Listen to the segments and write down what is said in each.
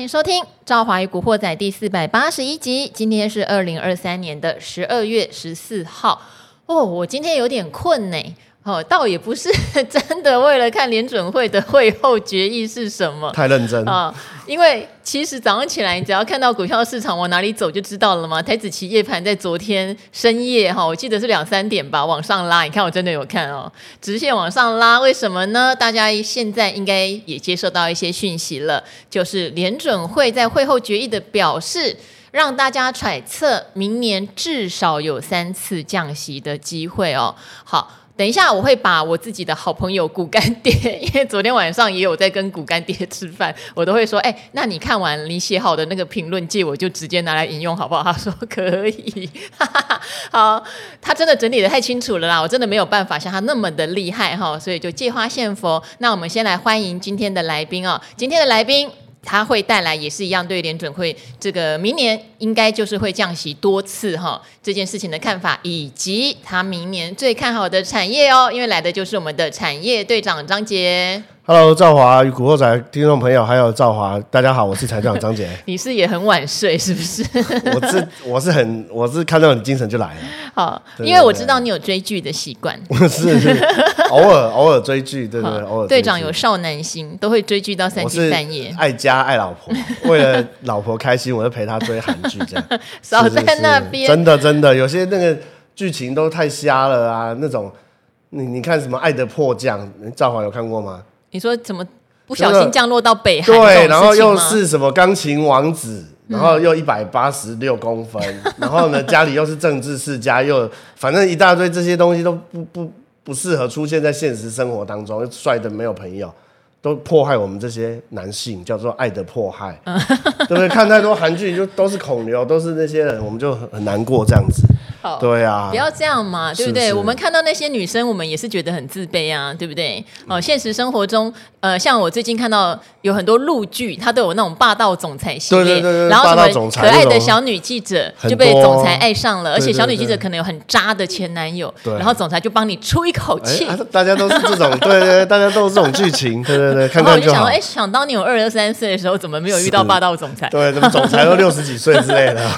欢迎收听《赵华与古惑仔》第四百八十一集。今天是二零二三年的十二月十四号。哦，我今天有点困呢。哦，倒也不是 真的为了看联准会的会后决议是什么，太认真啊、哦！因为其实早上起来，你只要看到股票市场往哪里走就知道了嘛。台子期夜盘在昨天深夜哈、哦，我记得是两三点吧，往上拉。你看我真的有看哦，直线往上拉，为什么呢？大家现在应该也接受到一些讯息了，就是联准会在会后决议的表示，让大家揣测明年至少有三次降息的机会哦。好。等一下，我会把我自己的好朋友骨干爹，因为昨天晚上也有在跟骨干爹吃饭，我都会说，哎，那你看完你写好的那个评论借我就直接拿来引用好不好？他说可以，哈哈，好，他真的整理得太清楚了啦，我真的没有办法像他那么的厉害哈，所以就借花献佛。那我们先来欢迎今天的来宾哦，今天的来宾。他会带来也是一样对联准会这个明年应该就是会降息多次哈这件事情的看法，以及他明年最看好的产业哦，因为来的就是我们的产业队长张杰。Hello，赵华与古惑仔听众朋友，还有赵华，大家好，我是财长张杰。你是也很晚睡是不是？我是我是很我是看到你精神就来了。好，因为我知道你有追剧的习惯。我是，偶尔偶尔追剧，对对，偶尔。队长有少男心，都会追剧到三更半夜。爱家爱老婆，为了老婆开心，我就陪她追韩剧这样。少在那边。真的真的，有些那个剧情都太瞎了啊！那种你你看什么《爱的迫降》，赵华有看过吗？你说怎么不小心降落到北海？对，然后又是什么钢琴王子，然后又一百八十六公分，嗯、然后呢家里又是政治世家，又反正一大堆这些东西都不不不适合出现在现实生活当中，又帅的没有朋友，都迫害我们这些男性，叫做爱的迫害，对不对？看太多韩剧就都是恐流，都是那些人，我们就很难过这样子。好对啊，不要这样嘛，对不对？是是我们看到那些女生，我们也是觉得很自卑啊，对不对？哦，现实生活中，呃，像我最近看到有很多陆剧，它都有那种霸道总裁系列，对对对对，然后什么可爱的小女记者就被总裁爱上了，而且小女记者可能有很渣的前男友，对对对，然后总裁就帮你出一口气。啊、大家都是这种，对对对，大家都是这种剧情，对对对，看看就好。然后我就想说，哎，想当年我二十三岁的时候，怎么没有遇到霸道总裁？对，怎么总裁都六十几岁之类的。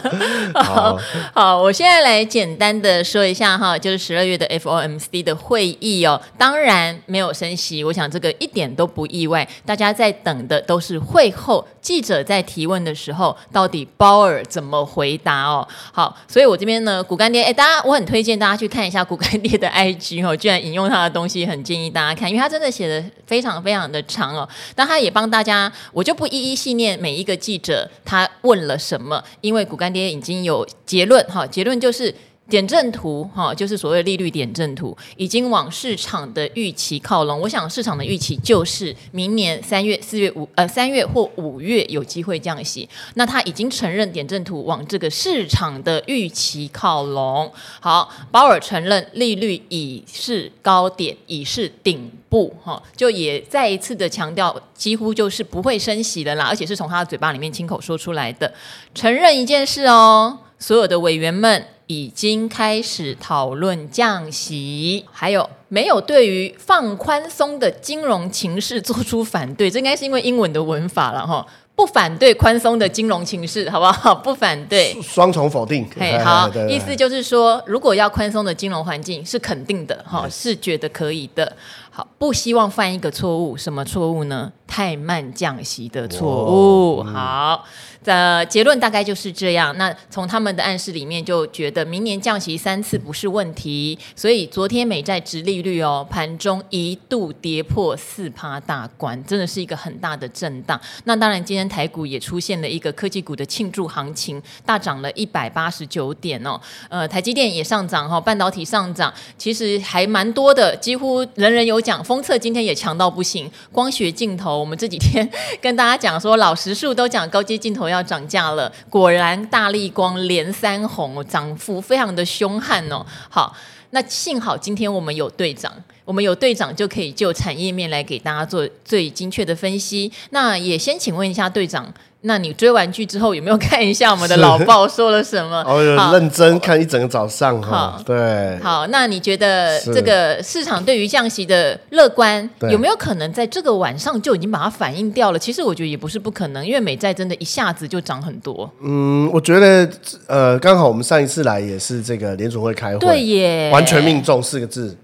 好，好，我现现在来简单。的说一下哈，就是十二月的 FOMC 的会议哦，当然没有升息，我想这个一点都不意外。大家在等的都是会后记者在提问的时候，到底鲍尔怎么回答哦。好，所以我这边呢，股干爹，哎，大家我很推荐大家去看一下股干爹的 IG 哦，居然引用他的东西，很建议大家看，因为他真的写的非常非常的长哦。但他也帮大家，我就不一一细念每一个记者他问了什么，因为股干爹已经有结论哈，结论就是。点阵图哈，就是所谓利率点阵图，已经往市场的预期靠拢。我想市场的预期就是明年三月、四月、五呃三月或五月有机会降息。那他已经承认点阵图往这个市场的预期靠拢。好，鲍尔承认利率已是高点，已是顶部哈，就也再一次的强调，几乎就是不会升息的啦，而且是从他的嘴巴里面亲口说出来的，承认一件事哦，所有的委员们。已经开始讨论降息，还有没有对于放宽松的金融情势做出反对？这应该是因为英文的文法了哈，不反对宽松的金融情势，好不好？不反对，双重否定。嘿，好，意思就是说，如果要宽松的金融环境是肯定的哈，是觉得可以的。好，不希望犯一个错误，什么错误呢？太慢降息的错误。好。的结论大概就是这样。那从他们的暗示里面就觉得明年降息三次不是问题，所以昨天美债殖利率哦，盘中一度跌破四趴大关，真的是一个很大的震荡。那当然，今天台股也出现了一个科技股的庆祝行情，大涨了一百八十九点哦。呃，台积电也上涨哈，半导体上涨，其实还蛮多的，几乎人人有奖。封测今天也强到不行，光学镜头，我们这几天 跟大家讲说，老实数都讲高阶镜头要。要涨价了，果然大力光连三红，涨幅非常的凶悍哦。好，那幸好今天我们有队长，我们有队长就可以就产业面来给大家做最精确的分析。那也先请问一下队长。那你追完剧之后有没有看一下我们的老报说了什么？哦，有认真看一整个早上哈。好，对。好，那你觉得这个市场对于降息的乐观，有没有可能在这个晚上就已经把它反映掉了？其实我觉得也不是不可能，因为美债真的一下子就涨很多。嗯，我觉得呃，刚好我们上一次来也是这个联储会开会，对耶，完全命中四个字。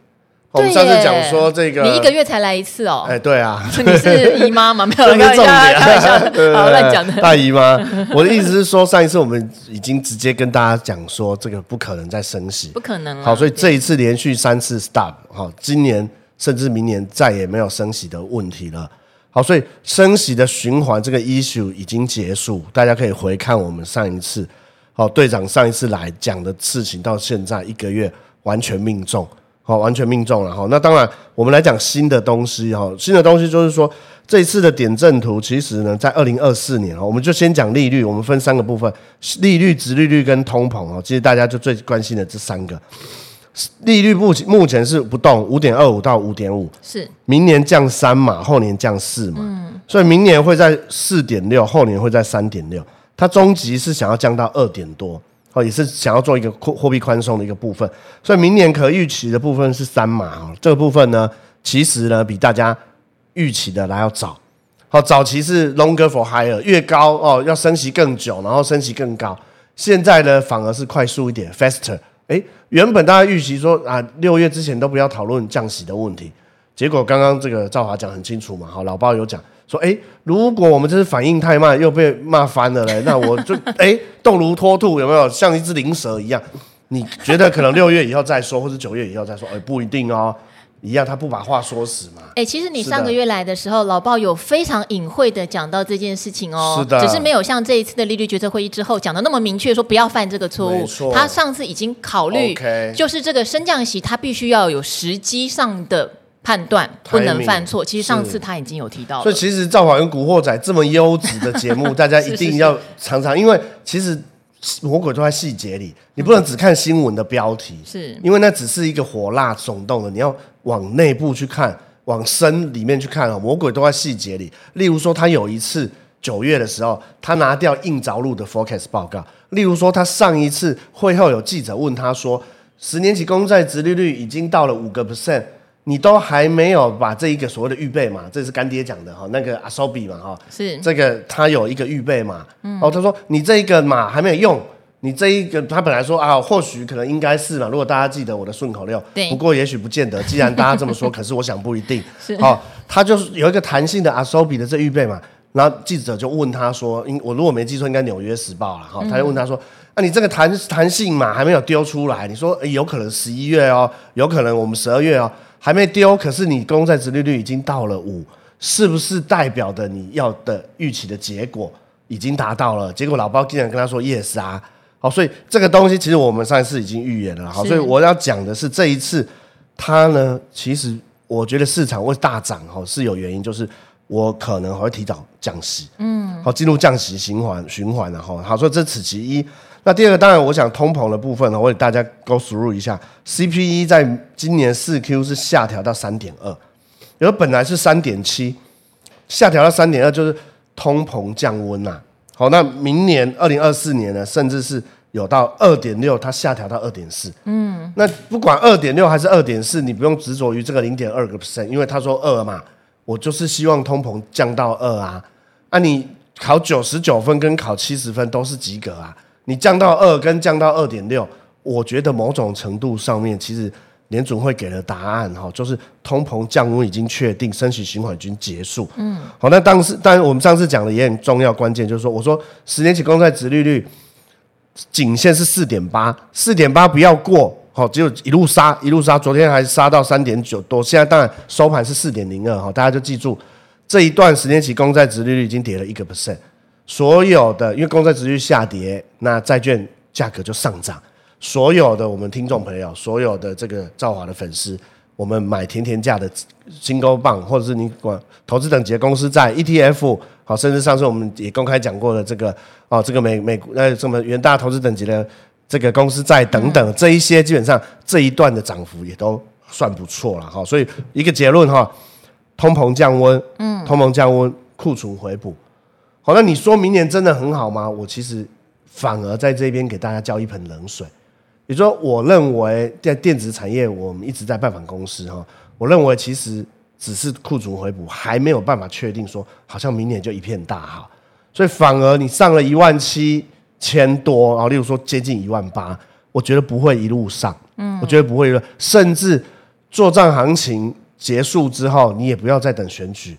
我们上次讲说这个，你一个月才来一次哦。哎，对啊，你是姨妈吗？没有，开玩笑，好乱讲的。大姨妈，我的意思是说，上一次我们已经直接跟大家讲说，这个不可能再升息，不可能。好，所以这一次连续三次 stop，好，今年甚至明年再也没有升息的问题了。好，所以升息的循环这个 issue 已经结束，大家可以回看我们上一次，好，队长上一次来讲的事情，到现在一个月完全命中。好，完全命中了哈。那当然，我们来讲新的东西哈。新的东西就是说，这一次的点阵图，其实呢，在二零二四年哈，我们就先讲利率。我们分三个部分：利率、殖利率跟通膨哦。其实大家就最关心的这三个。利率目前目前是不动，五点二五到五点五。是。明年降三嘛，后年降四嘛。嗯。所以明年会在四点六，后年会在三点六。它终极是想要降到二点多。哦，也是想要做一个货货币宽松的一个部分，所以明年可预期的部分是三码哦。这个部分呢，其实呢比大家预期的来要早。好，早期是 longer for higher，越高哦要升息更久，然后升息更高。现在呢反而是快速一点，faster。诶，原本大家预期说啊，六月之前都不要讨论降息的问题，结果刚刚这个赵华讲很清楚嘛，好，老包有讲。说哎，如果我们这次反应太慢，又被骂翻了嘞，那我就哎动如脱兔，有没有像一只灵蛇一样？你觉得可能六月以后再说，或者九月以后再说？哎，不一定哦，一样，他不把话说死嘛。哎，其实你上个月来的时候，老鲍有非常隐晦的讲到这件事情哦，是的，只是没有像这一次的利率决策会议之后讲的那么明确，说不要犯这个错误。他上次已经考虑就是这个升降息，他必须要有时机上的。判断不能犯错，其实上次他已经有提到了。所以其实《赵华跟古惑仔》这么优质的节目，大家一定要常常，因为其实魔鬼都在细节里，你不能只看新闻的标题，是因为那只是一个火辣耸动的，你要往内部去看，往深里面去看啊，魔鬼都在细节里。例如说，他有一次九月的时候，他拿掉硬着陆的 forecast 报告；例如说，他上一次会后有记者问他说，十年期公债殖利率已经到了五个 percent。你都还没有把这一个所谓的预备嘛？这是干爹讲的哈，那个阿苏比嘛哈，是这个他有一个预备嘛？嗯、哦，他说你这一个嘛还没有用，你这一个他本来说啊，或许可能应该是嘛。如果大家记得我的顺口溜，对，不过也许不见得。既然大家这么说，可是我想不一定。是，好、哦，他就是有一个弹性的阿苏比的这预备嘛。然后记者就问他说，因我如果没记错，应该纽约时报了哈。他就问他说，那、你这个弹弹性嘛还没有丢出来？你说有可能十一月哦，有可能我们十二月哦。还没丢，可是你公债殖利率已经到了五，是不是代表的你要的预期的结果已经达到了？结果老包竟然跟他说 yes 啊，好，所以这个东西其实我们上一次已经预言了，好，所以我要讲的是这一次它呢，其实我觉得市场会大涨哈，是有原因，就是我可能还会提早降息，嗯，好，进入降息循环循环了哈，好，所以这此其一。那第二个当然，我想通膨的部分呢，我给大家 go through 一下，CPE 在今年四 Q 是下调到三点二，而本来是三点七，下调到三点二就是通膨降温呐。好，那明年二零二四年呢，甚至是有到二点六，它下调到二点四。嗯，那不管二点六还是二点四，你不用执着于这个零点二个 percent，因为他说二嘛，我就是希望通膨降到二啊。啊，你考九十九分跟考七十分都是及格啊。你降到二跟降到二点六，我觉得某种程度上面，其实联总会给的答案哈，就是通膨降温已经确定，升息循环已经结束。嗯，好，那当时当然我们上次讲的也很重要关键，就是说我说十年期公债殖利率颈线是四点八，四点八不要过，好，只有一路杀一路杀，昨天还杀到三点九多，现在当然收盘是四点零二哈，大家就记住这一段十年期公债殖利率已经跌了一个 percent。所有的，因为公债殖利率下跌，那债券价格就上涨。所有的我们听众朋友，所有的这个兆华的粉丝，我们买甜甜价的金钩棒，或者是你管投资等级的公司债 ETF，好，甚至上次我们也公开讲过的这个哦，这个美美呃什么元大投资等级的这个公司债等等，这一些基本上这一段的涨幅也都算不错了哈。所以一个结论哈，通膨降温，嗯，通膨降温，库存回补。好，那你说明年真的很好吗？我其实反而在这边给大家浇一盆冷水。比如说，我认为在电子产业，我们一直在拜访公司哈，我认为其实只是库存回补，还没有办法确定说，好像明年就一片大好。所以反而你上了一万七千多，然后例如说接近一万八，我觉得不会一路上，嗯，我觉得不会，甚至作帐行情结束之后，你也不要再等选举，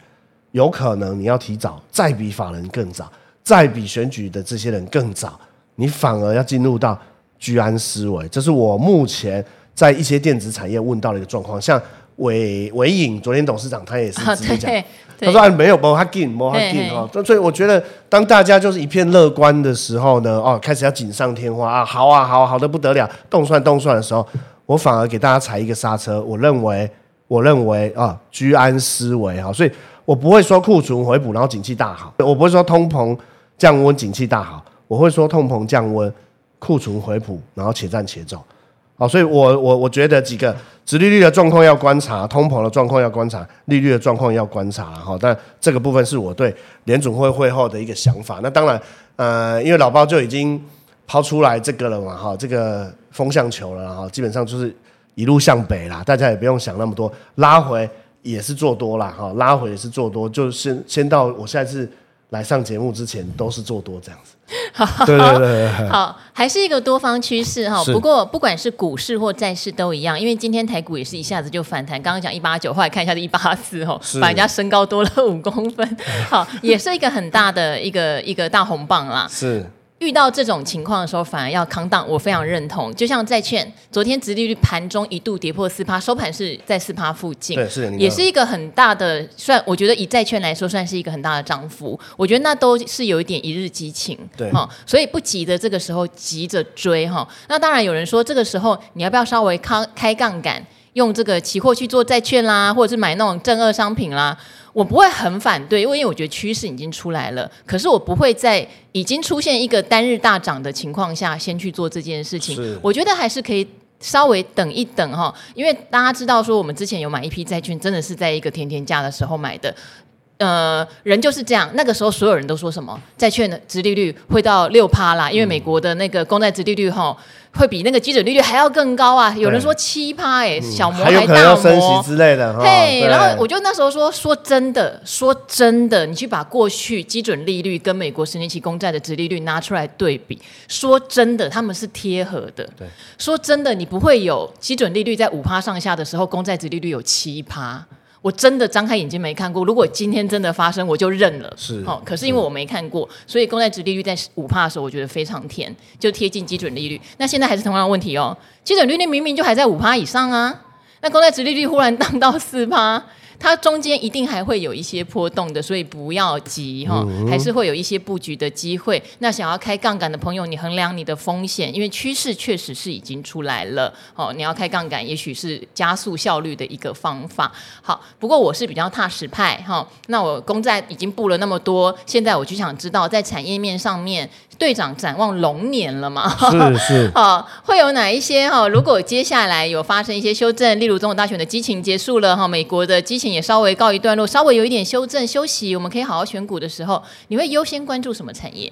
有可能你要提早，再比法人更早，再比选举的这些人更早，你反而要进入到居安思危，这是我目前在一些电子产业问到的一个状况，像纬纬颖昨天董事长他也是直接讲。他说：“没有，没他紧，没他紧哦。所以我觉得，当大家就是一片乐观的时候呢，哦，开始要锦上添花啊，好啊，好啊，好的不得了，动算动算的时候，我反而给大家踩一个刹车。我认为，我认为啊，居安思危啊。所以我不会说库存回补，然后景气大好；我不会说通膨降温，景气大好；我会说通膨降温，库存回补，然后且战且走。”好，所以我我我觉得几个殖利率的状况要观察，通膨的状况要观察，利率的状况要观察哈。但这个部分是我对联总会会后的一个想法。那当然，呃，因为老包就已经抛出来这个了嘛，哈，这个风向球了哈，基本上就是一路向北啦，大家也不用想那么多，拉回也是做多啦，哈，拉回也是做多，就先先到我下次。来上节目之前都是做多这样子，好，对对对，对，好，还是一个多方趋势哈。不过不管是股市或债市都一样，因为今天台股也是一下子就反弹，刚刚讲一八九，后来看一下是一八四哈，把人家身高多了五公分，好，也是一个很大的一个一个大红棒啦。是。遇到这种情况的时候，反而要扛档，我非常认同。就像债券，昨天殖利率盘中一度跌破四趴，收盘是在四趴附近，对，是也是一个很大的算，我觉得以债券来说，算是一个很大的涨幅。我觉得那都是有一点一日激情，对哈，所以不急的这个时候急着追哈。那当然有人说，这个时候你要不要稍微开开杠杆，用这个期货去做债券啦，或者是买那种正二商品啦？我不会很反对，因为因为我觉得趋势已经出来了。可是我不会在已经出现一个单日大涨的情况下先去做这件事情。我觉得还是可以稍微等一等哈，因为大家知道说我们之前有买一批债券，真的是在一个甜甜价的时候买的。呃，人就是这样，那个时候所有人都说什么债券的殖利率会到六趴啦，因为美国的那个公债殖利率哈。会比那个基准利率还要更高啊！有人说七趴哎，小摩还大摩，还有可能要升息之类的。嘿，然后我就那时候说，说真的，说真的，你去把过去基准利率跟美国十年期公债的殖利率拿出来对比，说真的，他们是贴合的。对，说真的，你不会有基准利率在五趴上下的时候，公债殖利率有七趴。我真的张开眼睛没看过，如果今天真的发生，我就认了。是，好、哦，可是因为我没看过，所以公债值利率在五帕的时候，我觉得非常甜，就贴近基准利率。那现在还是同样的问题哦，基准利率明明就还在五帕以上啊，那公债值利率忽然 荡到四趴。它中间一定还会有一些波动的，所以不要急哈，还是会有一些布局的机会。那想要开杠杆的朋友，你衡量你的风险，因为趋势确实是已经出来了哦。你要开杠杆，也许是加速效率的一个方法。好，不过我是比较踏实派哈。那我公债已经布了那么多，现在我就想知道在产业面上面。队长展望龙年了嘛？是是，哦，会有哪一些哈？如果接下来有发生一些修正，例如总统大选的激情结束了哈，美国的激情也稍微告一段落，稍微有一点修正休息，我们可以好好选股的时候，你会优先关注什么产业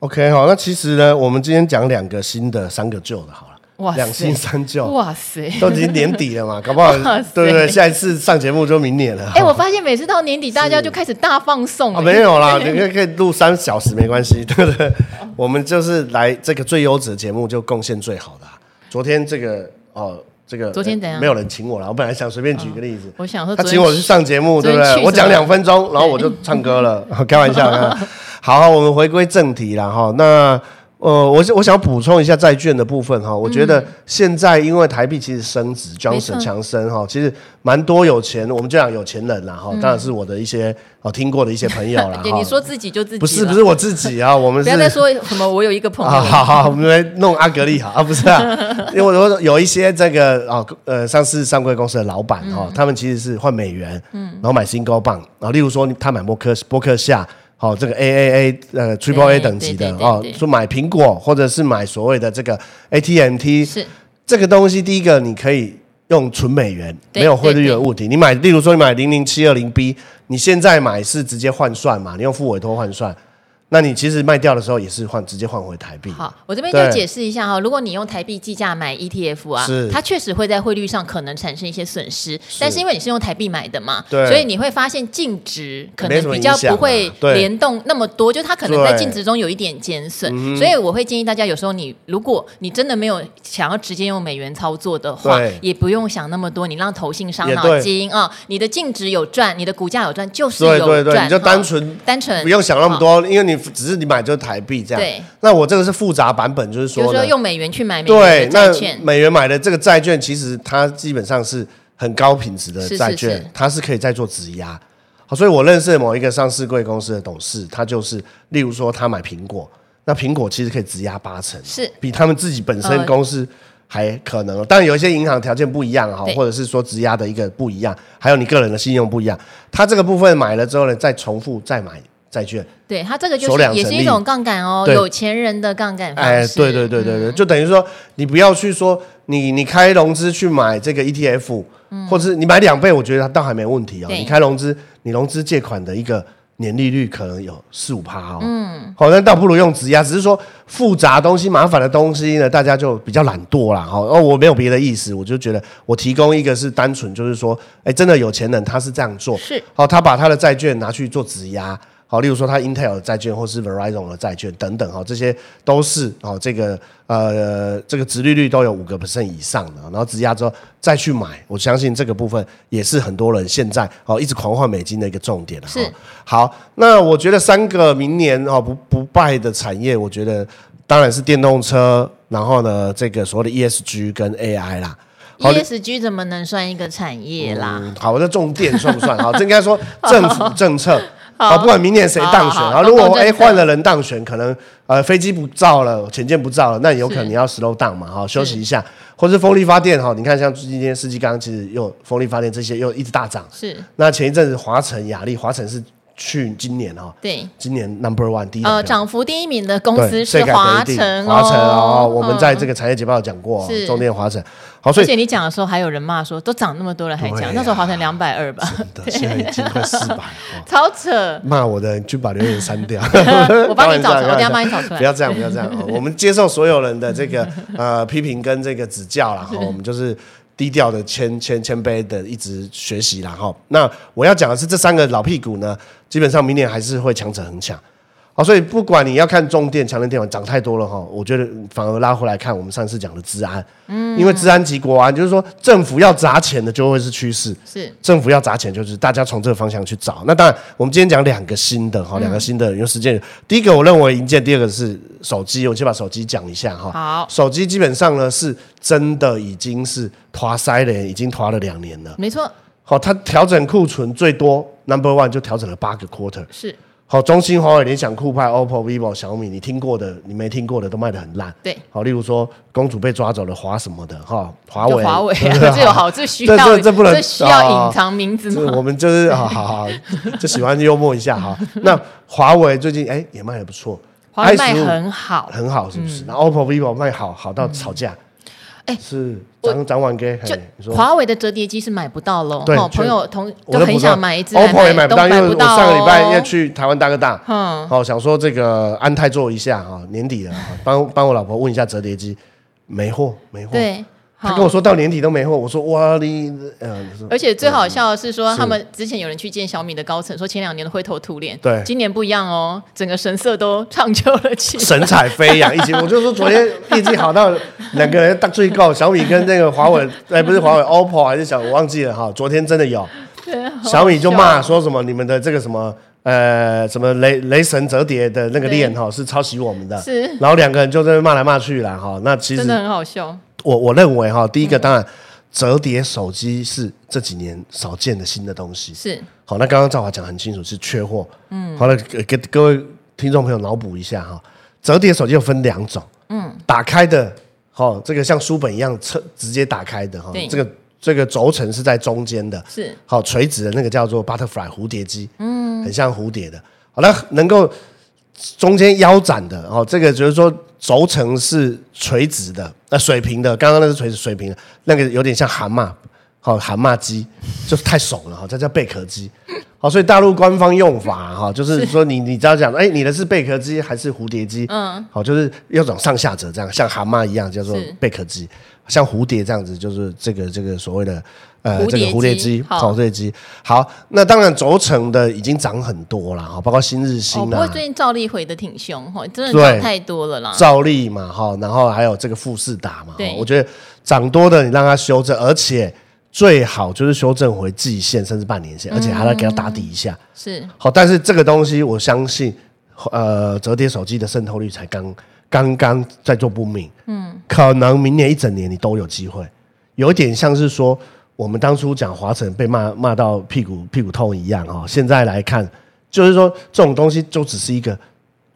？OK，好，那其实呢，我们今天讲两个新的，三个旧的，好了。哇，两新三教，哇塞，都已经年底了嘛，搞不好，对不对？下一次上节目就明年了。哎、欸，我发现每次到年底，大家就开始大放送。啊，没有啦，你可以可以录三小时没关系，对不对？我们就是来这个最优质的节目，就贡献最好的、啊。昨天这个哦，这个昨天怎样？没有人请我了。我本来想随便举个例子，哦、我想说他请我去上节目，对不对？我讲两分钟，然后我就唱歌了，开玩笑。好，好，我们回归正题了哈。那。呃，我我想补充一下债券的部分哈，我觉得现在因为台币其实升值，Johnson 强升哈，其实蛮多有钱，我们就讲有钱人啦哈，当然是我的一些哦听过的一些朋友啦。你说自己就自己，不是不是我自己啊，我们不要再说什么我有一个朋友，好 好，我们来弄阿格力好啊，不是啊，因为我说有一些这个啊呃上市上柜公司的老板哈，他们其实是换美元，嗯，然后买新高棒，然后例如说他买波克波克夏。哦，这个 A A A 呃 Triple A 等级的哦，说买苹果或者是买所谓的这个 A T M T，是这个东西。第一个你可以用纯美元，没有汇率的物体。你买，例如说你买零零七二零 B，你现在买是直接换算嘛？你用付委托换算。那你其实卖掉的时候也是换直接换回台币。好，我这边就解释一下哈，如果你用台币计价买 ETF 啊，是。它确实会在汇率上可能产生一些损失，是。但是因为你是用台币买的嘛，对，所以你会发现净值可能比较不会联动那么多，就它可能在净值中有一点减损，所以我会建议大家有时候你如果你真的没有想要直接用美元操作的话，对。也不用想那么多，你让投信伤脑筋啊、哦，你的净值有赚，你的股价有赚，就是有赚，对对对，你就单纯、哦、单纯。不用想那么多，因为你只是你买就。台币这样，对，那我这个是复杂版本，就是说，说用美元去买美元的债券，那美元买的这个债券，其实它基本上是很高品质的债券，是是是它是可以再做质押。好，所以我认识某一个上市贵公司的董事，他就是，例如说他买苹果，那苹果其实可以质押八成，是比他们自己本身公司还可能。当然有一些银行条件不一样哈，或者是说质押的一个不一样，还有你个人的信用不一样，他这个部分买了之后呢，再重复再买。债券，对它这个就是也是一种杠杆哦，有钱人的杠杆方式。哎，对对对对对，嗯、就等于说你不要去说你你开融资去买这个 ETF，、嗯、或者是你买两倍，我觉得它倒还没问题哦。你开融资，你融资借款的一个年利率可能有四五趴哦。嗯，好，那倒不如用质押，只是说复杂东西、麻烦的东西呢，大家就比较懒惰啦。哈。哦，我没有别的意思，我就觉得我提供一个是单纯就是说，哎，真的有钱人他是这样做，是好，他把他的债券拿去做质押。好，例如说，它 Intel 的债券或是 Verizon 的债券等等，哈，这些都是哦，这个呃，这个殖利率都有五个 percent 以上的，然后质押之后再去买，我相信这个部分也是很多人现在哦一直狂换美金的一个重点是好，那我觉得三个明年哦不不败的产业，我觉得当然是电动车，然后呢，这个所谓的 ESG 跟 AI 啦。ESG 怎么能算一个产业啦？嗯、好，我这重电算不算？好，这应该说政府 政策。好，不管明年谁当选，然后如果哎换了人当选，可能呃飞机不造了，潜舰不造了，那有可能你要 slow down 嘛，哈，休息一下，或是风力发电哈，你看像今天世纪刚其实又风力发电这些又一直大涨，是。那前一阵子华晨、雅力，华晨是去今年哈，对，今年 number one 第一，呃，涨幅第一名的公司是华晨，华晨哦，我们在这个产业简报有讲过，中电华晨。好，所以而且你讲的时候还有人骂说，都涨那么多了还讲，那时候好像两百二吧，真的，现在已经快四百，超扯。骂我的人就把留言删掉，我帮你找出来，我等下帮你找出来。不要这样，不要这样，我们接受所有人的这个呃批评跟这个指教，然后我们就是低调的谦谦谦卑的一直学习，然后那我要讲的是这三个老屁股呢，基本上明年还是会强者恒强。好，所以不管你要看重电、强能电网涨太多了哈，我觉得反而拉回来看我们上次讲的治安，嗯，因为治安及国安，就是说政府要砸钱的就会是趋势，是政府要砸钱，就是大家从这个方向去找。那当然，我们今天讲两个新的哈，两个新的，用时间，第一个我认为营建，第二个是手机，我先把手机讲一下哈。好，手机基本上呢是真的已经是拖塞了，已经拖了两年了，没错。好，它调整库存最多 number one 就调整了八个 quarter，是。好，中兴、华为、联想、酷派、OPPO、vivo、小米，你听过的，你没听过的都卖的很烂。对，好，例如说公主被抓走了，华什么的，哈，华为，华为啊，这有好，这 需要，这这不能，这需要隐藏名字吗？我们就是，好好好，就喜欢幽默一下哈。那华为最近哎也卖的不错，华为卖很好，很好，是不是？那 OPPO、vivo 卖好好到吵架。哎，是涨涨完给，就华为的折叠机是买不到喽。对，朋友同都很想买一只，OPPO 也买不到，因为我上个礼拜要去台湾大哥大，嗯，好想说这个安泰做一下啊，年底了，帮帮我老婆问一下折叠机，没货，没货。对。他跟我说到年底都没货，我说哇你，嗯，而且最好笑的是说，他们之前有人去见小米的高层，说前两年的灰头土脸，对，今年不一样哦，整个神色都唱秋了起，神采飞扬，一起，我就说昨天业绩好到两个人大最高，小米跟那个华为，哎，不是华为，OPPO 还是小，我忘记了哈，昨天真的有，小米就骂说什么你们的这个什么呃什么雷雷神折叠的那个链哈是抄袭我们的，是，然后两个人就在那骂来骂去了哈，那其实真的很好笑。我我认为哈，第一个当然，折叠手机是这几年少见的新的东西。是好，那刚刚赵华讲很清楚，是缺货。嗯，好了，给各位听众朋友脑补一下哈，折叠手机又分两种。嗯，打开的，好，这个像书本一样侧直接打开的哈，对这个这个轴承是在中间的。是好，垂直的那个叫做 butterfly 蝴蝶机。嗯，很像蝴蝶的。好了，能够中间腰斩的哦，这个就是说。轴承是垂直的，呃，水平的，刚刚那个锤子水平的，那个有点像蛤蟆，好、哦，蛤蟆鸡就是太怂了哈，这叫贝壳鸡。好，所以大陆官方用法哈，就是说你你只要讲，哎，你的是贝壳鸡还是蝴蝶鸡？嗯，好，就是要种上下折这样，像蛤蟆一样叫做贝壳机，像蝴蝶这样子就是这个这个所谓的呃这个蝴蝶机，蝴蝶机。好，那当然轴承的已经涨很多了哈，包括新日新啊。不过最近兆利回的挺凶哈，真的涨太多了啦。兆利嘛哈，然后还有这个富士达嘛，对，我觉得涨多的你让它修正，而且。最好就是修正回季线甚至半年线，而且还要给它打底一下。嗯、是好，但是这个东西我相信，呃，折叠手机的渗透率才刚刚刚在做不明。嗯，可能明年一整年你都有机会。有一点像是说，我们当初讲华晨被骂骂到屁股屁股痛一样哦。现在来看，就是说这种东西就只是一个。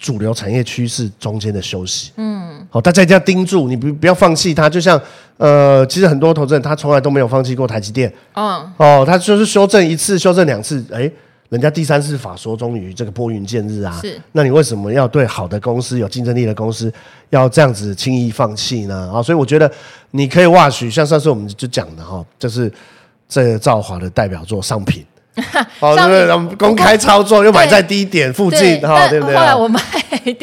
主流产业趋势中间的休息，嗯，好，大家一定要盯住，你不不要放弃它。就像，呃，其实很多投资人他从来都没有放弃过台积电，嗯，哦，他就是修正一次，修正两次，哎，人家第三次法说终于这个拨云见日啊，是，那你为什么要对好的公司、有竞争力的公司要这样子轻易放弃呢？啊，所以我觉得你可以挖取，像上次我们就讲的哈，就是这个兆华的代表作商品。哦，对不对？公开操作又买在低点附近，哈，对不对？后来我买，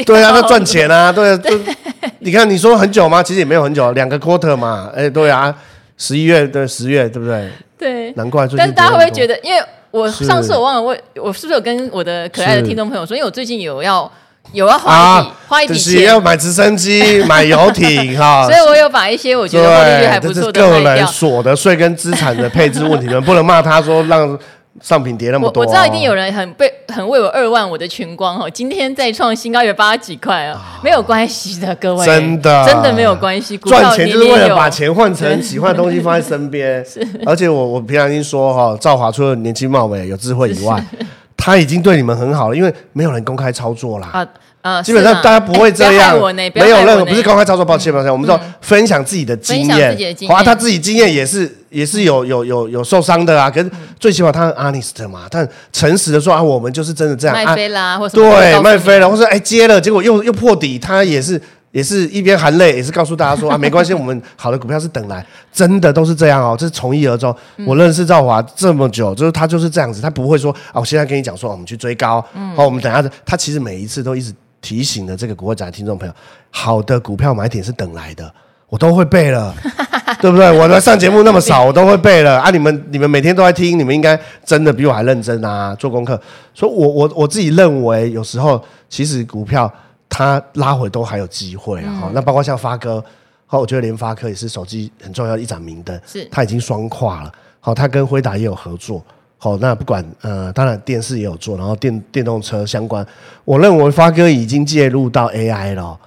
对啊，那赚钱啊，对，你看你说很久吗？其实也没有很久，两个 quarter 嘛，哎，对啊，十一月对十月，对不对？对，难怪最近。但是大家会不会觉得，因为我上次我忘了问我是不是有跟我的可爱的听众朋友说，因为我最近有要有要花一笔花一笔钱，要买直升机、买游艇，哈，所以我有把一些我觉得获利率还不错的个人所得税跟资产的配置问题，们不能骂他说让。上品跌那么多，我知道一定有人很被很为我二万我的群光哦，今天再创新高有八十几块啊，没有关系的，各位，真的。真的没有关系，赚钱就是为了把钱换成喜欢的东西放在身边。是，而且我我平常已经说哈，赵华除了年轻貌美有智慧以外，他已经对你们很好了，因为没有人公开操作啦。呃，基本上大家不会这样，没有任何不是公开操作，抱歉抱歉，我们说分享自己的经验，华，他自己经验也是也是有有有有受伤的啊，可是最起码他很 honest 嘛，他诚实的说啊，我们就是真的这样卖飞啦，或对卖飞了，或者哎接了，结果又又破底，他也是也是一边含泪，也是告诉大家说啊，没关系，我们好的股票是等来，真的都是这样哦，这是从一而终。我认识赵华这么久，就是他就是这样子，他不会说啊，我现在跟你讲说我们去追高，好，我们等下他其实每一次都一直。提醒的这个国展的听众朋友，好的股票买点是等来的，我都会背了，对不对？我来上节目那么少，我都会背了啊！你们你们每天都在听，你们应该真的比我还认真啊，做功课。所以我我我自己认为，有时候其实股票它拉回都还有机会啊。好、嗯，那包括像发哥，好，我觉得联发科也是手机很重要的一盏明灯，是它已经双跨了。好，它跟辉达也有合作。好，那不管呃，当然电视也有做，然后电电动车相关，我认为发哥已经介入到 AI 了。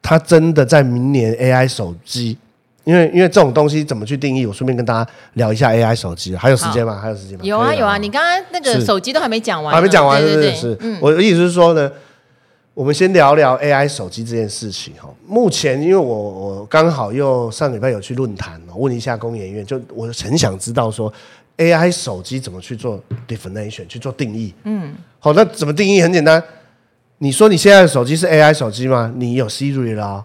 他真的在明年 AI 手机，因为因为这种东西怎么去定义？我顺便跟大家聊一下 AI 手机，还有时间吗？好还有时间吗？有啊有啊，你刚刚那个手机都还没讲完，还没讲完，是是是。嗯、我的意思是说呢，我们先聊聊 AI 手机这件事情哈。目前因为我我刚好又上礼拜有去论坛，问一下工研院，就我很想知道说。AI 手机怎么去做 definition 去做定义？嗯，好，那怎么定义？很简单，你说你现在的手机是 AI 手机吗？你有 Siri 啦，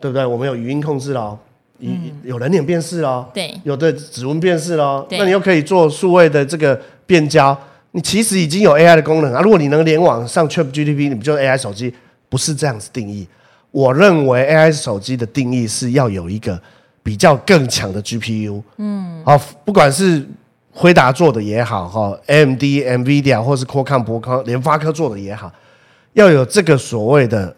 对不对？我们有语音控制了，嗯，有人脸辨识了，对，有的指纹辨识了，那你又可以做数位的这个变焦，你其实已经有 AI 的功能啊。如果你能联网上 ChatGPT，你不就 AI 手机？不是这样子定义。我认为 AI 手机的定义是要有一个。比较更强的 GPU，嗯，好，不管是辉达做的也好，哈，AMD、NVIDIA 或是 Qualcomm、博康、联发科做的也好，要有这个所谓的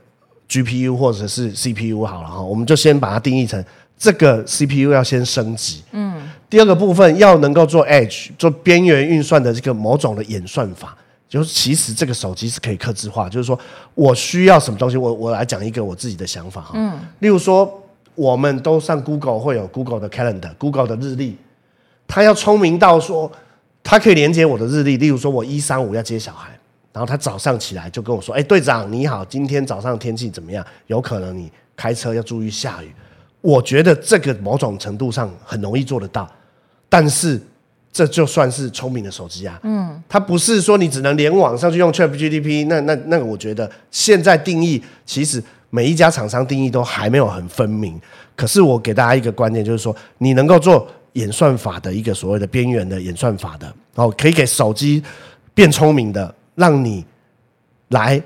GPU 或者是 CPU 好了哈，我们就先把它定义成这个 CPU 要先升级，嗯，第二个部分要能够做 Edge 做边缘运算的这个某种的演算法，就是其实这个手机是可以克制化，就是说我需要什么东西，我我来讲一个我自己的想法哈，嗯，例如说。我们都上 Google 会有 Google 的 Calendar，Google 的日历，它要聪明到说，它可以连接我的日历。例如说，我一三五要接小孩，然后他早上起来就跟我说：“哎，队长你好，今天早上天气怎么样？有可能你开车要注意下雨。”我觉得这个某种程度上很容易做得到，但是这就算是聪明的手机啊。嗯，它不是说你只能连网上去用 ChatGPT，那那那个我觉得现在定义其实。每一家厂商定义都还没有很分明。可是我给大家一个观念，就是说你能够做演算法的一个所谓的边缘的演算法的，哦，可以给手机变聪明的，让你来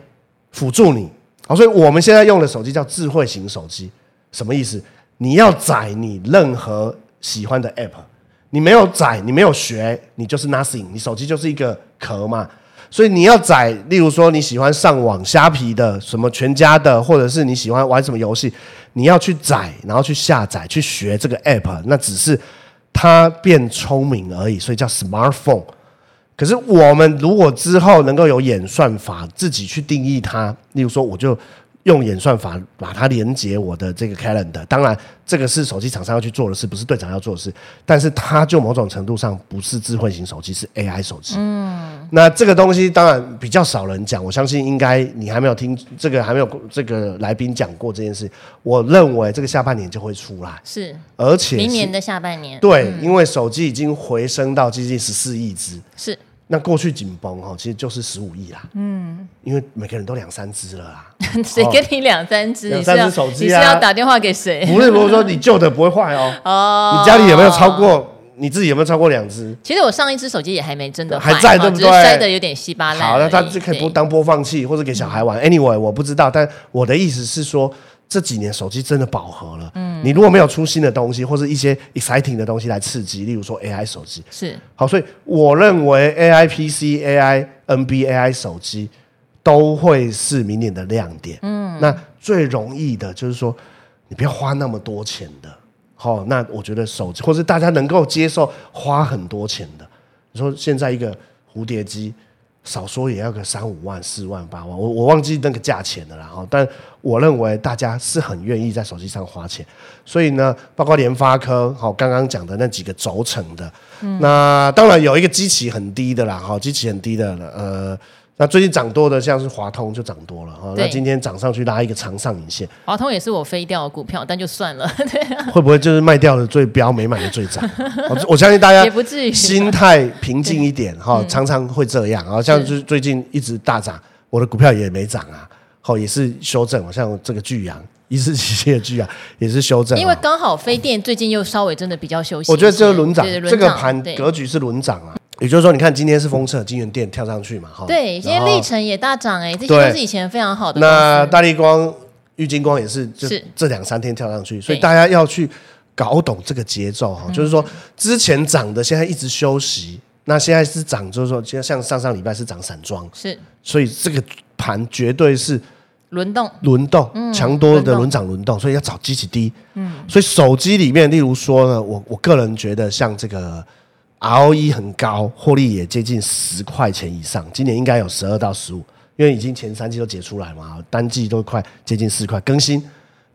辅助你。好，所以我们现在用的手机叫智慧型手机，什么意思？你要载你任何喜欢的 app，你没有载，你没有学，你就是 nothing，你手机就是一个壳嘛。所以你要载，例如说你喜欢上网虾皮的，什么全家的，或者是你喜欢玩什么游戏，你要去载，然后去下载，去学这个 app，那只是它变聪明而已，所以叫 smartphone。可是我们如果之后能够有演算法，自己去定义它，例如说我就。用演算法把它连接我的这个 calendar，当然这个是手机厂商要去做的事，不是队长要做的事。但是它就某种程度上不是智慧型手机，是 AI 手机。嗯，那这个东西当然比较少人讲，我相信应该你还没有听这个，还没有这个来宾讲过这件事。我认为这个下半年就会出来，是，而且明年的下半年。对，因为手机已经回升到接近十四亿只。是。那过去紧绷哈，其实就是十五亿啦。嗯，因为每个人都两三只了啦。谁给你两三只？两三只手机啊？你是要打电话给谁？不是，不是说你旧的不会坏哦。哦。你家里有没有超过？你自己有没有超过两只？其实我上一只手机也还没真的还在，对不对？摔的有点稀巴烂。好，那它就可以不当播放器，或者给小孩玩。Anyway，我不知道，但我的意思是说。这几年手机真的饱和了，嗯，你如果没有出新的东西，或者一些 exciting 的东西来刺激，例如说 AI 手机，是。好，所以我认为 AI PC、AI NB、AI 手机都会是明年的亮点，嗯，那最容易的就是说，你不要花那么多钱的，好，那我觉得手机，或是大家能够接受花很多钱的，你说现在一个蝴蝶机。少说也要个三五万、四万、八万，我我忘记那个价钱了啦。哈，但我认为大家是很愿意在手机上花钱，所以呢，包括联发科，好，刚刚讲的那几个轴承的，嗯、那当然有一个基期很低的啦，哈，基期很低的了，呃。那最近涨多的像是华通就涨多了哈，那今天涨上去拉一个长上影线。华通也是我飞掉的股票，但就算了。会不会就是卖掉的最标，没买的最涨？我 我相信大家也不至于心态平静一点哈，常常会这样啊。像就是最近一直大涨，我的股票也没涨啊，好也是修正。像这个巨阳一四七七的巨阳也是修正，因为刚好飞电最近又稍微真的比较休息。我觉得这个轮涨，这个盘格局是轮涨啊。也就是说，你看今天是封测，金源店跳上去嘛，哈。对，今天力程也大涨哎、欸，这些都是以前非常好的。那大力光、玉晶光也是，就是这两三天跳上去，所以大家要去搞懂这个节奏哈。就是说，之前涨的现在一直休息，那现在是涨，就是说，像上上礼拜是涨散装，是，所以这个盘绝对是轮动，轮动，强多的轮涨轮动，所以要找基期低。嗯，所以手机里面，例如说呢，我我个人觉得像这个。ROE 很高，获利也接近十块钱以上，今年应该有十二到十五，因为已经前三季都结出来嘛，单季都快接近四块，更新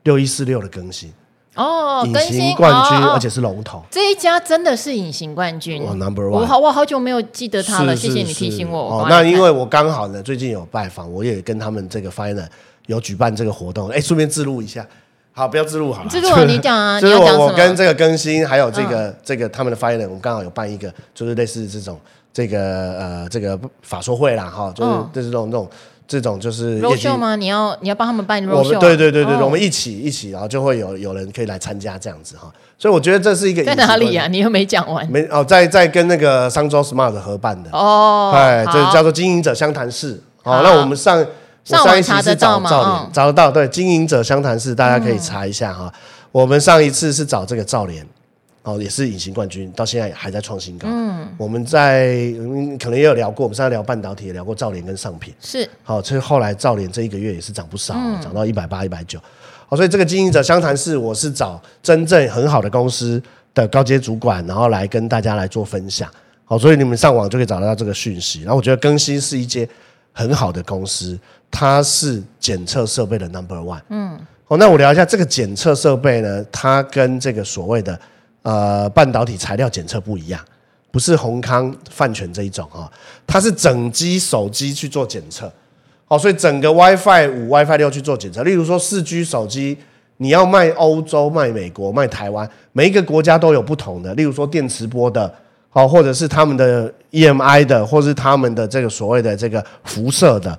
六一四六的更新哦，隐形冠军，而且是龙头，这一家真的是隐形冠军，哦，Number One，我好我好久没有记得他了，谢谢你提醒我。哦，那因为我刚好呢，最近有拜访，我也跟他们这个 Final 有举办这个活动，哎，顺便自录一下。好，不要自入好了。置入你讲啊，就是我我跟这个更新，还有这个这个他们的发言人，我们刚好有办一个，就是类似这种这个呃这个法说会啦，哈，就是就是这种这种这种就是。优秀吗？你要你要帮他们办优秀？对对对对，我们一起一起，然后就会有有人可以来参加这样子哈。所以我觉得这是一个。在哪里啊？你又没讲完。没哦，在在跟那个商周 Smart 合办的哦，哎，这叫做经营者相谈室。好，那我们上。我上一次是找赵连，找得到，对，经营者湘潭市，大家可以查一下哈。嗯、我们上一次是找这个赵连，哦，也是隐形冠军，到现在还在创新高。嗯，我们在可能也有聊过，我们上次聊半导体，也聊过赵连跟上品。是，好，所以后来赵连这一个月也是涨不少，涨、嗯、到一百八、一百九。好，所以这个经营者湘潭市，我是找真正很好的公司的高阶主管，然后来跟大家来做分享。好，所以你们上网就可以找得到这个讯息。然后我觉得更新是一间很好的公司。它是检测设备的 number one。嗯，好，那我聊一下这个检测设备呢，它跟这个所谓的呃半导体材料检测不一样，不是宏康、泛全这一种啊，它是整机手机去做检测。好，所以整个 WiFi 五、WiFi 六去做检测。例如说四 G 手机，你要卖欧洲、卖美国、卖台湾，每一个国家都有不同的。例如说电磁波的，好，或者是他们的 EMI 的，或是他们的这个所谓的这个辐射的。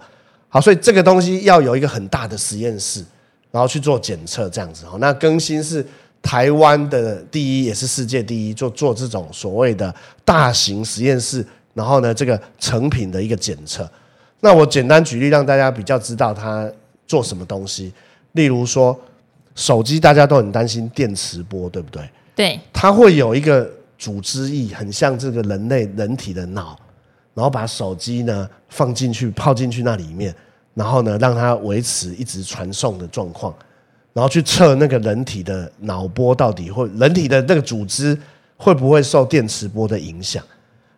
好，所以这个东西要有一个很大的实验室，然后去做检测这样子。那更新是台湾的第一，也是世界第一，做做这种所谓的大型实验室，然后呢，这个成品的一个检测。那我简单举例，让大家比较知道它做什么东西。例如说，手机大家都很担心电磁波，对不对？对。它会有一个组织液，很像这个人类人体的脑，然后把手机呢放进去，泡进去那里面，然后呢让它维持一直传送的状况，然后去测那个人体的脑波到底会，人体的那个组织会不会受电磁波的影响。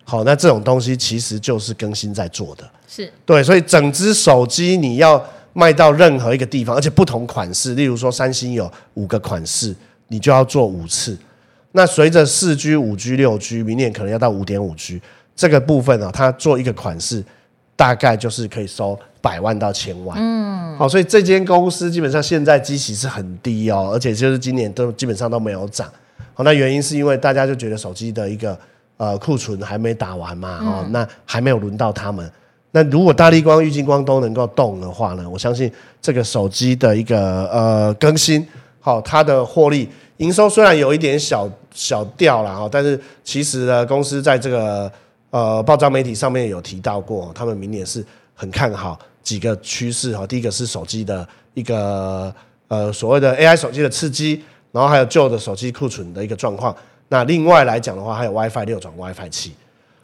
好，那这种东西其实就是更新在做的，是对，所以整只手机你要卖到任何一个地方，而且不同款式，例如说三星有五个款式，你就要做五次。那随着四 G、五 G、六 G，明年可能要到五点五 G 这个部分啊，它做一个款式，大概就是可以收百万到千万。嗯，好，所以这间公司基本上现在基期是很低哦，而且就是今年都基本上都没有涨。好，那原因是因为大家就觉得手机的一个。呃，库存还没打完嘛，哦，那还没有轮到他们。那如果大立光、玉金光都能够动的话呢，我相信这个手机的一个呃更新，好，它的获利营收虽然有一点小小掉了哈，但是其实呢，公司在这个呃报章媒体上面有提到过，他们明年是很看好几个趋势哈。第一个是手机的一个呃所谓的 AI 手机的刺激，然后还有旧的手机库存的一个状况。那另外来讲的话，还有 WiFi 六转 WiFi 七，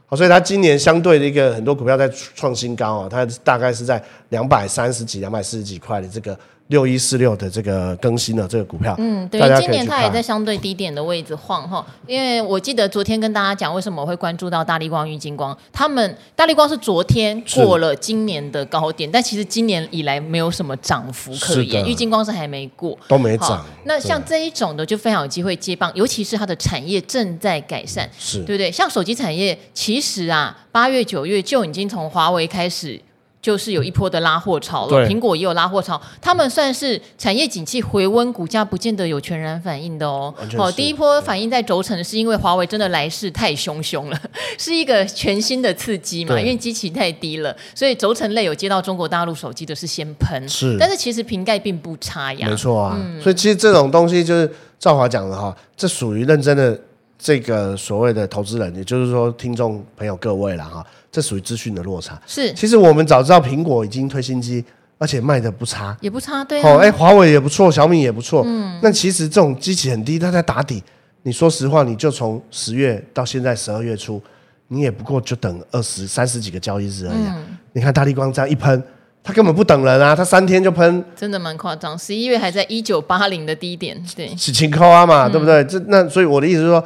好，所以它今年相对的一个很多股票在创新高啊，它大概是在两百三十几、两百四十几块的这个。六一四六的这个更新的这个股票，嗯，对，今年它也在相对低点的位置晃哈。因为我记得昨天跟大家讲，为什么我会关注到大力光、玉金光，他们大力光是昨天过了今年的高点，但其实今年以来没有什么涨幅可言。玉金光是还没过，都没涨。那像这一种的就非常有机会接棒，尤其是它的产业正在改善，是对不对？像手机产业，其实啊，八月九月就已经从华为开始。就是有一波的拉货潮了，苹果也有拉货潮，他们算是产业景气回温，股价不见得有全然反应的哦。哦，第一波反应在轴承，是因为华为真的来势太汹汹了，是一个全新的刺激嘛，因为基期太低了，所以轴承类有接到中国大陆手机的是先喷，是，但是其实瓶盖并不差呀，没错啊，嗯、所以其实这种东西就是赵华讲的哈，这属于认真的这个所谓的投资人，也就是说听众朋友各位了哈。这属于资讯的落差。是，其实我们早知道苹果已经推新机，而且卖的不差，也不差，对、啊。好、哦，哎，华为也不错，小米也不错。嗯。那其实这种机器很低，它在打底。你说实话，你就从十月到现在十二月初，你也不过就等二十三十几个交易日而已、啊。嗯。你看大力光这样一喷，它根本不等人啊，它三天就喷。真的蛮夸张，十一月还在一九八零的低点。对。是情况啊嘛，嗯、对不对？这那所以我的意思是说，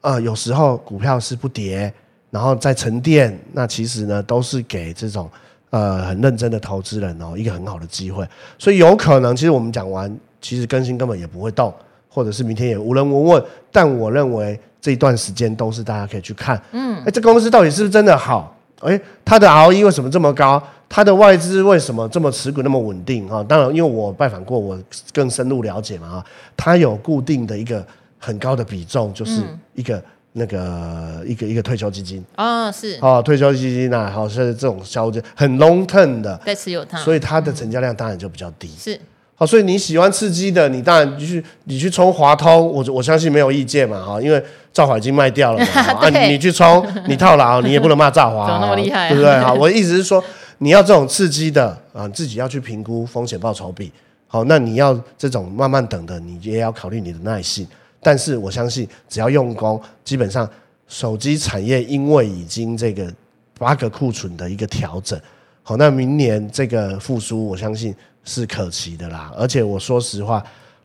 呃，有时候股票是不跌。然后再沉淀，那其实呢都是给这种呃很认真的投资人哦一个很好的机会，所以有可能其实我们讲完，其实更新根本也不会动，或者是明天也无人问问。但我认为这一段时间都是大家可以去看，嗯，哎，这公司到底是不是真的好？哎，它的 ROE 为什么这么高？它的外资为什么这么持股那么稳定啊？当然，因为我拜访过，我更深入了解嘛啊，它有固定的一个很高的比重，就是一个。那个一个一个退休基金啊、哦，是哦，退休基金啊，好像是这种消息很 long term 的，在持有它，所以它的成交量当然就比较低。嗯、是好，所以你喜欢刺激的，你当然你去你去冲华通，我我相信没有意见嘛，哈，因为兆华已经卖掉了嘛，啊，你去冲，你套牢，你也不能骂兆华，怎么那么厉害、啊，对不对？好，我的意思是说，你要这种刺激的啊，自己要去评估风险报酬比，好，那你要这种慢慢等的，你也要考虑你的耐性。但是我相信，只要用功，基本上手机产业因为已经这个八个库存的一个调整，好，那明年这个复苏，我相信是可期的啦。而且我说实话，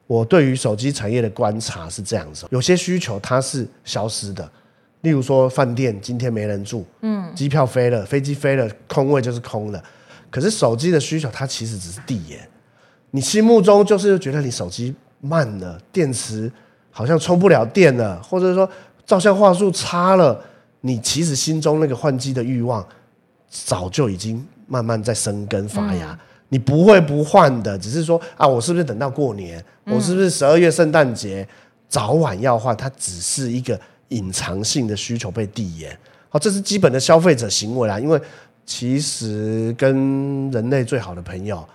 我对于手机产业的观察是这样子：有些需求它是消失的，例如说饭店今天没人住，嗯，机票飞了，飞机飞了，空位就是空的。可是手机的需求它其实只是递延，你心目中就是觉得你手机慢了，电池。好像充不了电了，或者说照相画素差了，你其实心中那个换机的欲望早就已经慢慢在生根发芽。嗯、你不会不换的，只是说啊，我是不是等到过年？嗯、我是不是十二月圣诞节早晚要换？它只是一个隐藏性的需求被递延。好，这是基本的消费者行为啦。因为其实跟人类最好的朋友。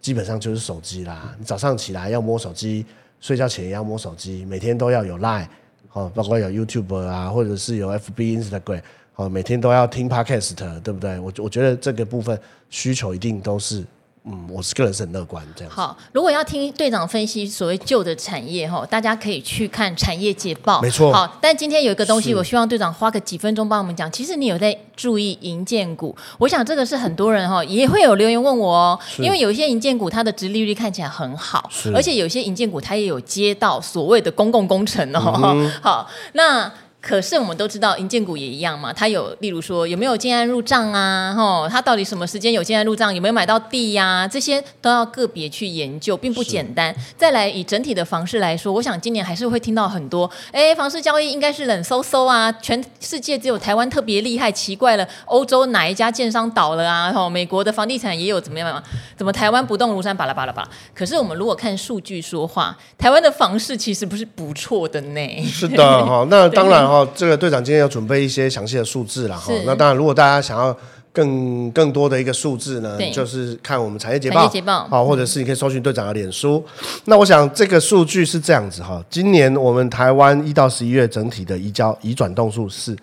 基本上就是手机啦。你早上起来要摸手机，睡觉前也要摸手机，每天都要有 Line 哦，包括有 YouTube 啊，或者是有 FB、Instagram 哦，每天都要听 Podcast，对不对？我我觉得这个部分需求一定都是。嗯，我是个人是很乐观这样。好，如果要听队长分析所谓旧的产业哈，大家可以去看产业捷报。没错。好，但今天有一个东西，我希望队长花个几分钟帮我们讲。其实你有在注意银建股，我想这个是很多人哈也会有留言问我哦，因为有一些银建股它的殖利率看起来很好，而且有些银建股它也有接到所谓的公共工程哦。嗯、好，那。可是我们都知道，银建股也一样嘛，它有，例如说有没有建案入账啊，吼，它到底什么时间有建案入账，有没有买到地呀、啊，这些都要个别去研究，并不简单。再来以整体的房市来说，我想今年还是会听到很多，哎，房市交易应该是冷飕飕啊，全世界只有台湾特别厉害，奇怪了，欧洲哪一家建商倒了啊？吼，美国的房地产也有怎么样啊？怎么台湾不动如山，巴拉巴拉巴拉？可是我们如果看数据说话，台湾的房市其实不是不错的呢。是的，哈，那当然。哦，这个队长今天要准备一些详细的数字了哈。那当然，如果大家想要更更多的一个数字呢，就是看我们产业捷报，好，或者是你可以搜寻队长的脸书。那我想这个数据是这样子哈，今年我们台湾一到十一月整体的移交移转动数是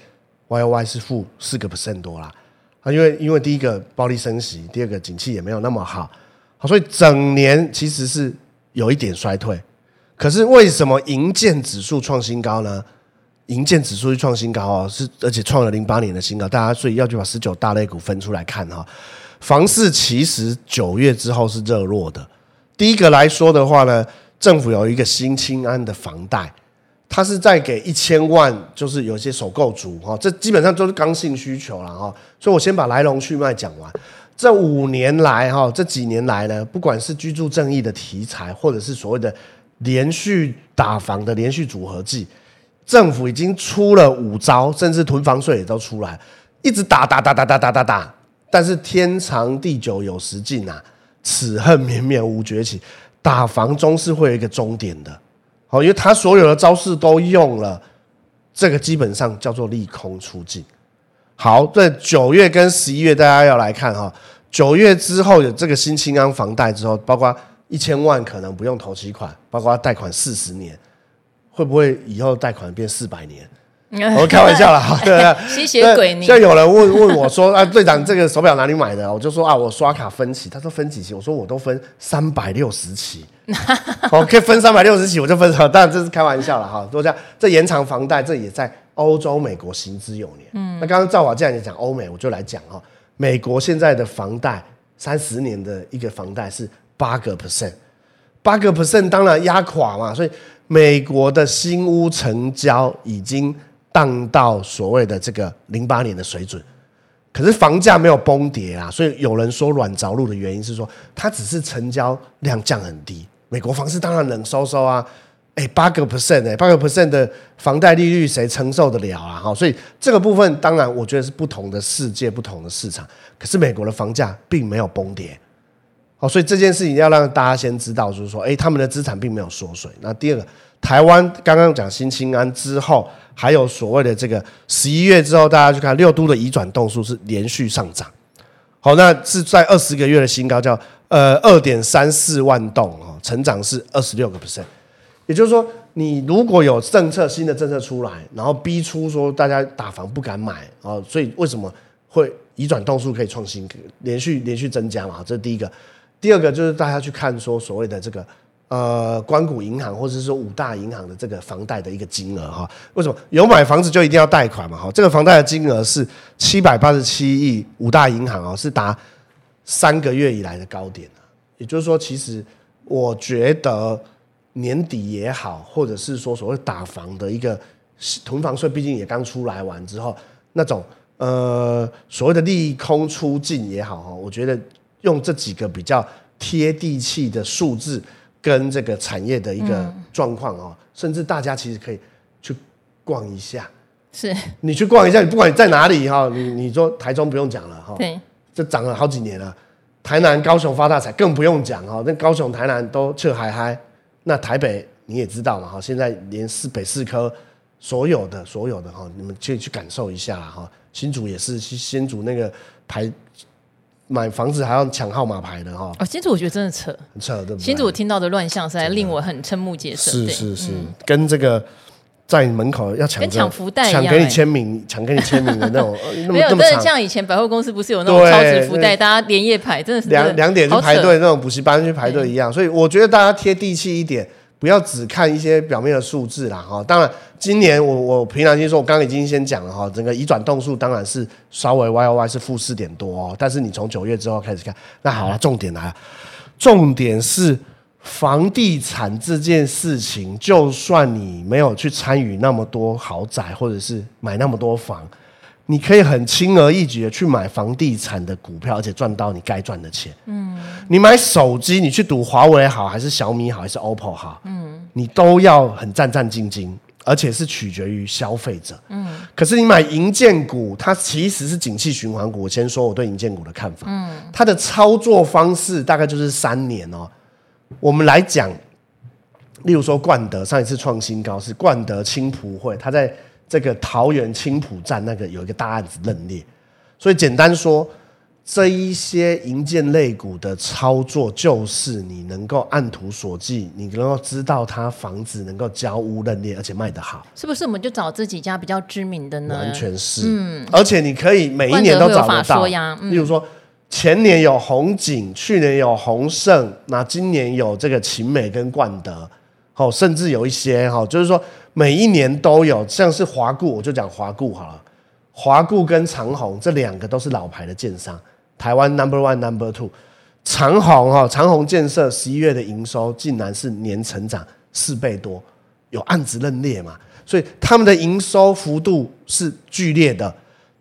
Y O Y 是负四个 percent 多啦啊，因为因为第一个暴力升息，第二个景气也没有那么好，好，所以整年其实是有一点衰退。可是为什么银建指数创新高呢？银建指数创新高哦，是而且创了零八年的新高，大家所以要去把十九大类股分出来看哈。房市其实九月之后是热络的。第一个来说的话呢，政府有一个新青安的房贷，它是在给一千万，就是有一些首购族哈，这基本上都是刚性需求了哈。所以我先把来龙去脉讲完。这五年来哈，这几年来呢，不管是居住正义的题材，或者是所谓的连续打房的连续组合计。政府已经出了五招，甚至囤房税也都出来，一直打打打打打打打打，但是天长地久有时尽啊，此恨绵绵无绝期，打房终是会有一个终点的。好，因为他所有的招式都用了，这个基本上叫做利空出尽。好，在九月跟十一月，大家要来看哈，九月之后有这个新青安房贷之后，包括一千万可能不用头期款，包括贷款四十年。会不会以后贷款变四百年？我 开玩笑啦，对啊，吸血鬼！就有人问问我说：“啊，队长，这个手表哪里买的？”我就说：“啊，我刷卡分期。”他说：“分几期？”我说：“我都分三百六十期。”我可以分三百六十期，我就分成。当然这是开玩笑了哈。都这样这延长房贷，这也在欧洲、美国行之有年。嗯，那刚刚赵华既然也讲欧美，我就来讲哈。美国现在的房贷三十年的一个房贷是八个 percent，八个 percent 当然压垮嘛，所以。美国的新屋成交已经荡到所谓的这个零八年的水准，可是房价没有崩跌啊，所以有人说软着陆的原因是说它只是成交量降很低。美国房市当然冷飕飕啊，哎，八个 percent 哎，八个 percent 的房贷利率谁承受得了啊？哈，所以这个部分当然我觉得是不同的世界，不同的市场。可是美国的房价并没有崩跌。所以这件事情要让大家先知道，就是说，哎，他们的资产并没有缩水。那第二个，台湾刚刚讲新青安之后，还有所谓的这个十一月之后，大家去看六都的移转动数是连续上涨。好，那是在二十个月的新高，叫呃二点三四万栋哦，成长是二十六个 percent。也就是说，你如果有政策新的政策出来，然后逼出说大家打房不敢买啊，所以为什么会移转动数可以创新，连续连续增加嘛？这是第一个。第二个就是大家去看说所谓的这个呃，官股银行或者是说五大银行的这个房贷的一个金额哈，为什么有买房子就一定要贷款嘛？哈，这个房贷的金额是七百八十七亿，五大银行啊是达三个月以来的高点。也就是说，其实我觉得年底也好，或者是说所谓打房的一个囤房税，毕竟也刚出来完之后，那种呃所谓的利空出尽也好哈，我觉得。用这几个比较贴地气的数字跟这个产业的一个状况哦，甚至大家其实可以去逛一下。是，你去逛一下，你不管你在哪里哈，你你说台中不用讲了哈，对，这涨了好几年了。台南、高雄发大财更不用讲哈，那高雄、台南都撤嗨嗨。那台北你也知道嘛哈，现在连四北四科所有的所有的哈，你们去去感受一下哈。新竹也是新竹那个排。买房子还要抢号码牌的哈。哦，新竹我觉得真的扯，很扯对不对？新竹我听到的乱象实在令我很瞠目结舌。是是是，嗯、跟这个。在你门口要抢，跟抢福袋一样，抢给你签名，抢给你签名的那种。没有，真的像以前百货公司不是有那种超值福袋，大家连夜排，真的是两两点去排队那种补习班去排队一样。所以我觉得大家贴地气一点，不要只看一些表面的数字啦哈。当然，今年我我凭良心说，我刚刚已经先讲了哈，整个移转动数当然是稍微 Y O Y 是负四点多哦，但是你从九月之后开始看，那好了，重点来了，重点是。房地产这件事情，就算你没有去参与那么多豪宅，或者是买那么多房，你可以很轻而易举的去买房地产的股票，而且赚到你该赚的钱。嗯，你买手机，你去赌华为好，还是小米好，还是 OPPO 好？嗯，你都要很战战兢兢，而且是取决于消费者。嗯，可是你买银建股，它其实是景气循环股。我先说我对银建股的看法。嗯，它的操作方式大概就是三年哦。我们来讲，例如说冠德上一次创新高是冠德青浦会，它在这个桃园青浦站那个有一个大案子认列，所以简单说，这一些银建类股的操作就是你能够按图索骥，你能够知道它房子能够交屋认列，而且卖得好，是不是？我们就找这几家比较知名的呢？完全是，嗯，而且你可以每一年都找得到，嗯、例如说。前年有红景，去年有红盛，那今年有这个秦美跟冠德，好，甚至有一些哈，就是说每一年都有，像是华固，我就讲华固好了，华固跟长虹这两个都是老牌的建商，台湾 number one number two，长虹哈，长虹建设十一月的营收竟然是年成长四倍多，有案子认列嘛，所以他们的营收幅度是剧烈的。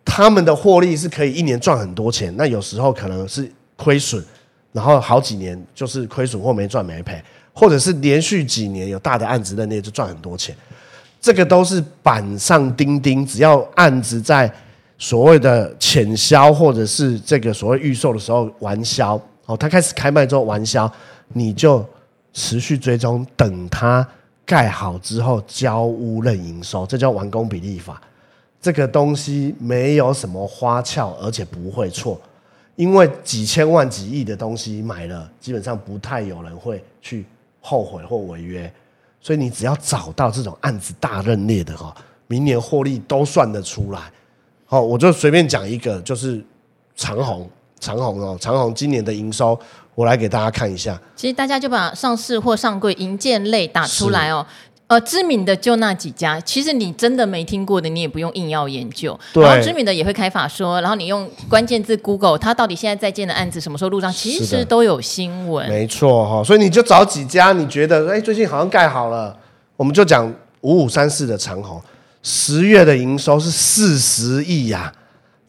他们的获利是可以一年赚很多钱，那有时候可能是亏损，然后好几年就是亏损或没赚没赔，或者是连续几年有大的案子认列就赚很多钱，这个都是板上钉钉。只要案子在所谓的潜销或者是这个所谓预售的时候完销，哦，他开始开卖之后完销，你就持续追踪，等他盖好之后交屋认营收，这叫完工比例法。这个东西没有什么花俏，而且不会错，因为几千万、几亿的东西买了，基本上不太有人会去后悔或违约，所以你只要找到这种案子大认列的哈，明年获利都算得出来。好，我就随便讲一个，就是长虹，长虹哦，长虹今年的营收，我来给大家看一下。其实大家就把上市或上柜营建类打出来哦。呃，知名的就那几家，其实你真的没听过的，你也不用硬要研究。对。然后知名的也会开法说，然后你用关键字 Google，它到底现在在建的案子什么时候入账，其实都有新闻。没错哈，所以你就找几家，你觉得哎，最近好像盖好了，我们就讲五五三四的长虹，十月的营收是四十亿呀。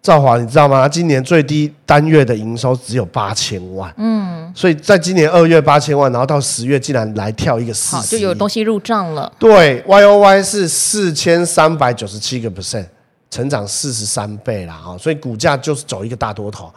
兆华，你知道吗？他今年最低单月的营收只有八千万，嗯，所以在今年二月八千万，然后到十月竟然来跳一个四，就有东西入账了。对，Y O Y 是四千三百九十七个 percent，成长四十三倍啦。哈，所以股价就是走一个大多头。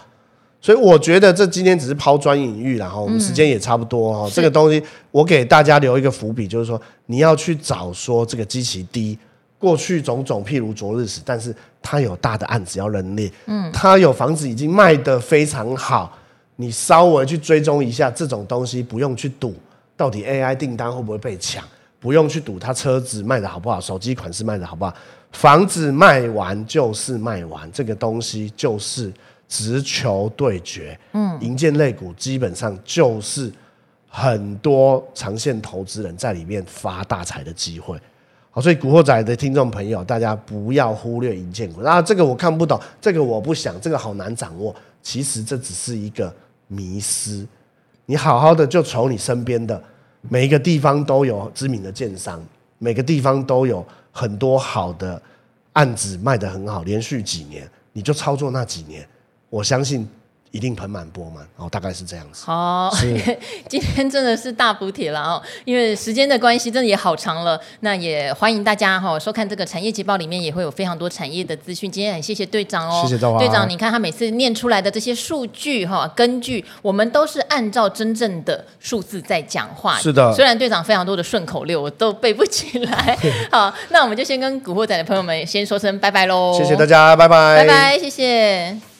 所以我觉得这今天只是抛砖引玉，然后我们时间也差不多哈。这个东西我给大家留一个伏笔，就是说你要去找说这个基期低。过去种种，譬如昨日死，但是他有大的案子要认列，嗯，他有房子已经卖得非常好，你稍微去追踪一下这种东西，不用去赌到底 AI 订单会不会被抢，不用去赌他车子卖得好不好，手机款式卖得好不好，房子卖完就是卖完，这个东西就是直球对决，嗯，银建类股基本上就是很多长线投资人在里面发大财的机会。好所以，古惑仔的听众朋友，大家不要忽略营建股。那这个我看不懂，这个我不想，这个好难掌握。其实这只是一个迷思。你好好的就瞅你身边的每一个地方都有知名的建商，每个地方都有很多好的案子卖得很好，连续几年你就操作那几年，我相信。一定盆满钵满，哦，大概是这样子。好，今天真的是大补帖了哦，因为时间的关系，真的也好长了。那也欢迎大家哈收看这个产业捷报，里面也会有非常多产业的资讯。今天很谢谢队长哦，谢谢赵华。队长，你看他每次念出来的这些数据哈，根据我们都是按照真正的数字在讲话。是的，虽然队长非常多的顺口溜我都背不起来。好，那我们就先跟古惑仔的朋友们先说声拜拜喽。谢谢大家，拜拜，拜拜，谢谢。